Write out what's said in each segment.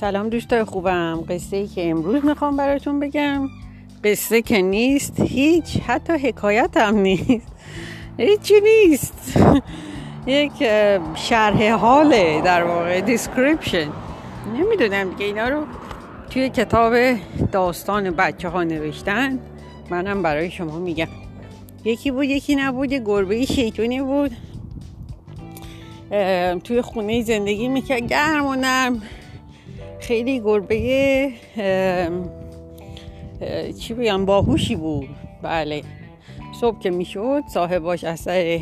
سلام دوستای خوبم. قصه ای که امروز می‌خوام براتون بگم. قصه که نیست هیچ حتی حکایت هم نیست. هیچی نیست. یک شرح حاله در واقع description نمی‌دونم دیگه اینا رو توی کتاب داستان بچه ها نوشتن. منم برای شما میگم. یکی بود یکی نبود یه گربه شیطونی بود. توی خونه زندگی می‌کرد. گرم و نرم. خیلی گربه چی بگم باهوشی بود. بله. صبح که می‌شد صاحباش از سر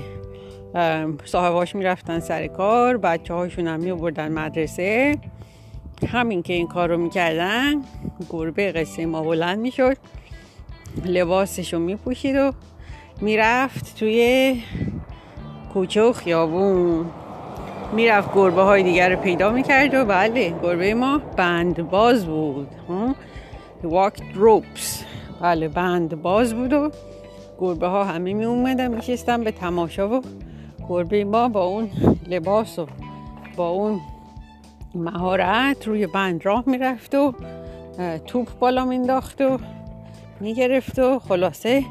صاحباش می‌رفتن سر کار بچه هاشون هم میبردن مدرسه. همین که این کار رو می‌کردن گربه قصه ما بلند می‌شد. لباسش رو میپوشید و می‌رفت توی کوچه و خیابون. می‌رفت گربه های دیگر رو پیدا می‌کرد و بله گربه ما بند باز بود واکت روپس بله بند باز بود و گربه ها همه می اومدن میشستن به تماشا و گربه ما با اون لباس و با اون مهارت روی بند راه می‌رفت و توپ بالا مینداخت و می‌گرفت و خلاصه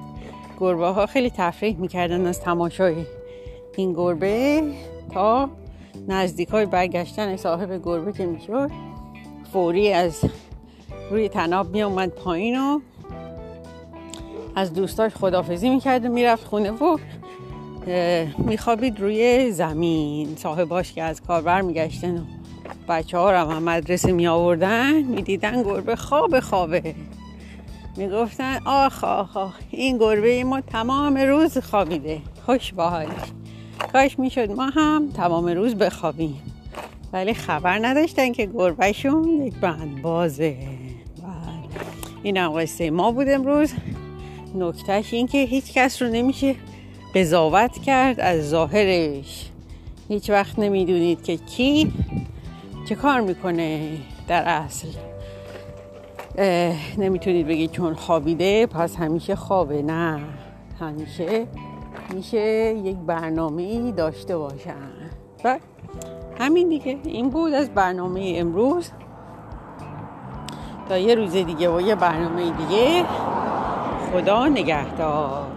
گربه ها خیلی تفریح می‌کردن از تماشای این گربه تا نزدیک های برگشتن صاحب گربه که می‌شد فوری از روی تناب می اومد پایین و از دوستاش خدافزی می‌کرد و می‌رفت خونه و میخوابید روی زمین. صاحباش که از کار برمیگشتن و بچه ها رو مدرسه می آوردن می‌دیدن گربه خواب خوابه. می‌گفتن آخ آخ آخ این گربه ما تمام روز خوابیده. خوش باحالش کاش می‌شد ما هم تمام روز بخوابیم. ولی خبر نداشتن که گربهشون یک بند بازه بله. این هم قصه ما بود امروز. نکتهش این که هیچ کس رو نمیشه قضاوت کرد از ظاهرش. هیچ وقت نمی‌دونید که کی چه کار می‌کنه در اصل. نمی‌تونید بگید چون خوابیده پس همیشه خوابه نه. همیشه میشه یک برنامه داشته باشن و همین دیگه. این بود از برنامه امروز. تا یه روز دیگه و یه برنامه دیگه. خدا نگهدار.